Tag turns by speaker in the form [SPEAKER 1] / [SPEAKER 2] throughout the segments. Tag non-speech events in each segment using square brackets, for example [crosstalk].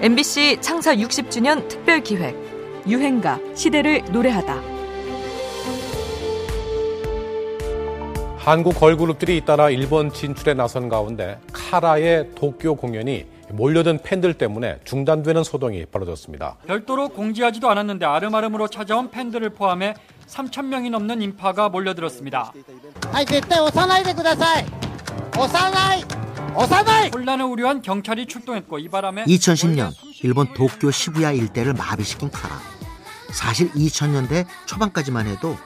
[SPEAKER 1] MBC 창사 60주년 특별 기획 유행가 시대를 노래하다.
[SPEAKER 2] 한국 걸그룹들이 잇따라 일본 진출에 나선 가운데 카라의 도쿄 공연이 몰려든 팬들 때문에 중단되는 소동이 벌어졌습니다.
[SPEAKER 3] 별도로 공지하지도 않았는데 아름아름으로 찾아온 팬들을 포함해 3천 명이 넘는 인파가 몰려들었습니다.
[SPEAKER 4] はい、絶対押さないでください。 어사나이!
[SPEAKER 3] 혼란을 우려한 경찰이 출동했고 이 바람에
[SPEAKER 5] 2010년 일본 도쿄 시부야 일대를 마비시킨 카라. 사실 2000년대 초반까지만 해도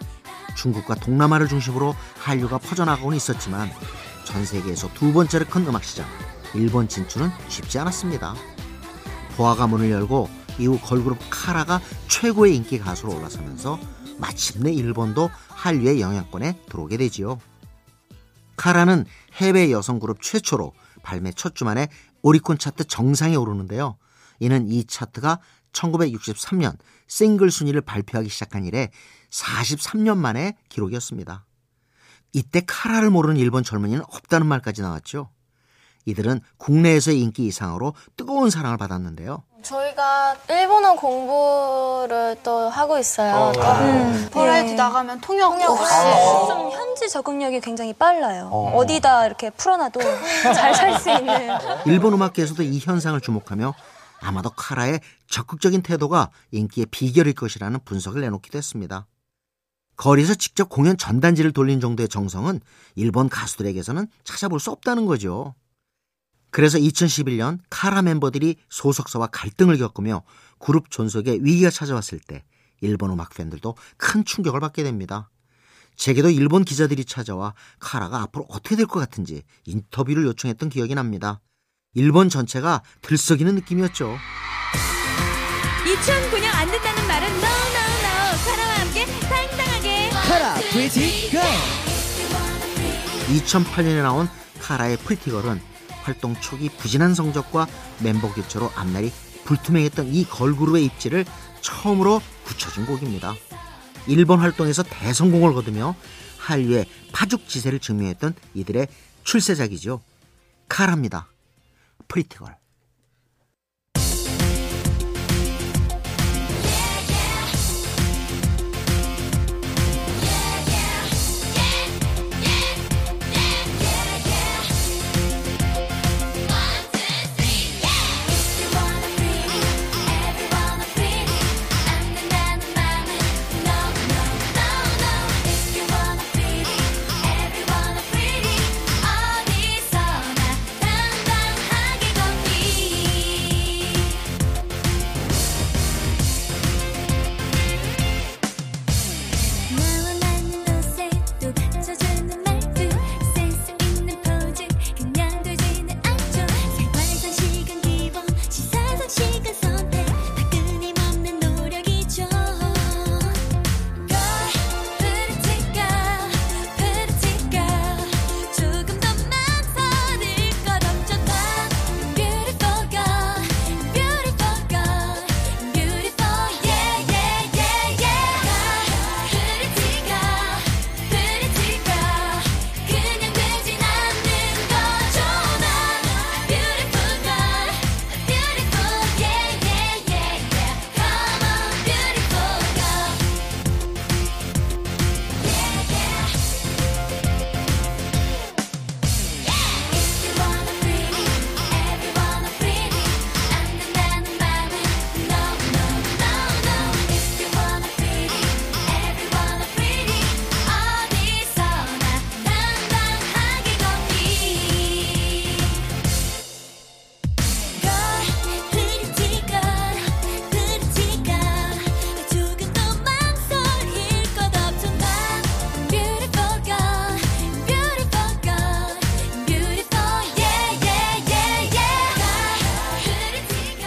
[SPEAKER 5] 중국과 동남아를 중심으로 한류가 퍼져나가고는 있었지만 전 세계에서 두 번째로 큰 음악 시장 일본 진출은 쉽지 않았습니다. 보아가 문을 열고 이후 걸그룹 카라가 최고의 인기 가수로 올라서면서 마침내 일본도 한류의 영향권에 들어오게 되지요. 카라는 해외 여성 그룹 최초로 발매 첫 주만에 오리콘 차트 정상에 오르는데요. 이는 이 차트가 1963년 싱글 순위를 발표하기 시작한 이래 43년 만의 기록이었습니다. 이때 카라를 모르는 일본 젊은이는 없다는 말까지 나왔죠. 이들은 국내에서의 인기 이상으로 뜨거운 사랑을 받았는데요.
[SPEAKER 6] 저희가 일본어 공부를 또 하고 있어요. 또.
[SPEAKER 7] 음, 버라이티
[SPEAKER 6] 예.
[SPEAKER 7] 나가면 통역,
[SPEAKER 6] 통역
[SPEAKER 7] 없이.
[SPEAKER 6] 없이.
[SPEAKER 8] 좀 현지 적응력이 굉장히 빨라요. 어. 디다 이렇게 풀어놔도 [laughs] 잘 살 수 있는.
[SPEAKER 5] 일본 음악계에서도 이 현상을 주목하며 아마도 카라의 적극적인 태도가 인기의 비결일 것이라는 분석을 내놓기도 했습니다. 거리에서 직접 공연 전단지를 돌린 정도의 정성은 일본 가수들에게서는 찾아볼 수 없다는 거죠. 그래서 2011년 카라 멤버들이 소속사와 갈등을 겪으며 그룹 존속에 위기가 찾아왔을 때 일본 음악 팬들도 큰 충격을 받게 됩니다. 제게도 일본 기자들이 찾아와 카라가 앞으로 어떻게 될 것 같은지 인터뷰를 요청했던 기억이 납니다. 일본 전체가 들썩이는 느낌이었죠.
[SPEAKER 8] 2009년 안 된다는 말은 no no no. 카라와 함께 당당하게.
[SPEAKER 4] 카라, Pretty Girl.
[SPEAKER 5] 2008년에 나온 카라의 Pretty Girl은 활동 초기 부진한 성적과 멤버 교체로 앞날이 불투명했던 이 걸그룹의 입지를 처음으로 굳혀준 곡입니다. 일본 활동에서 대성공을 거두며 한류의 파죽지세를 증명했던 이들의 출세작이죠. 카라입니다. 프리티걸.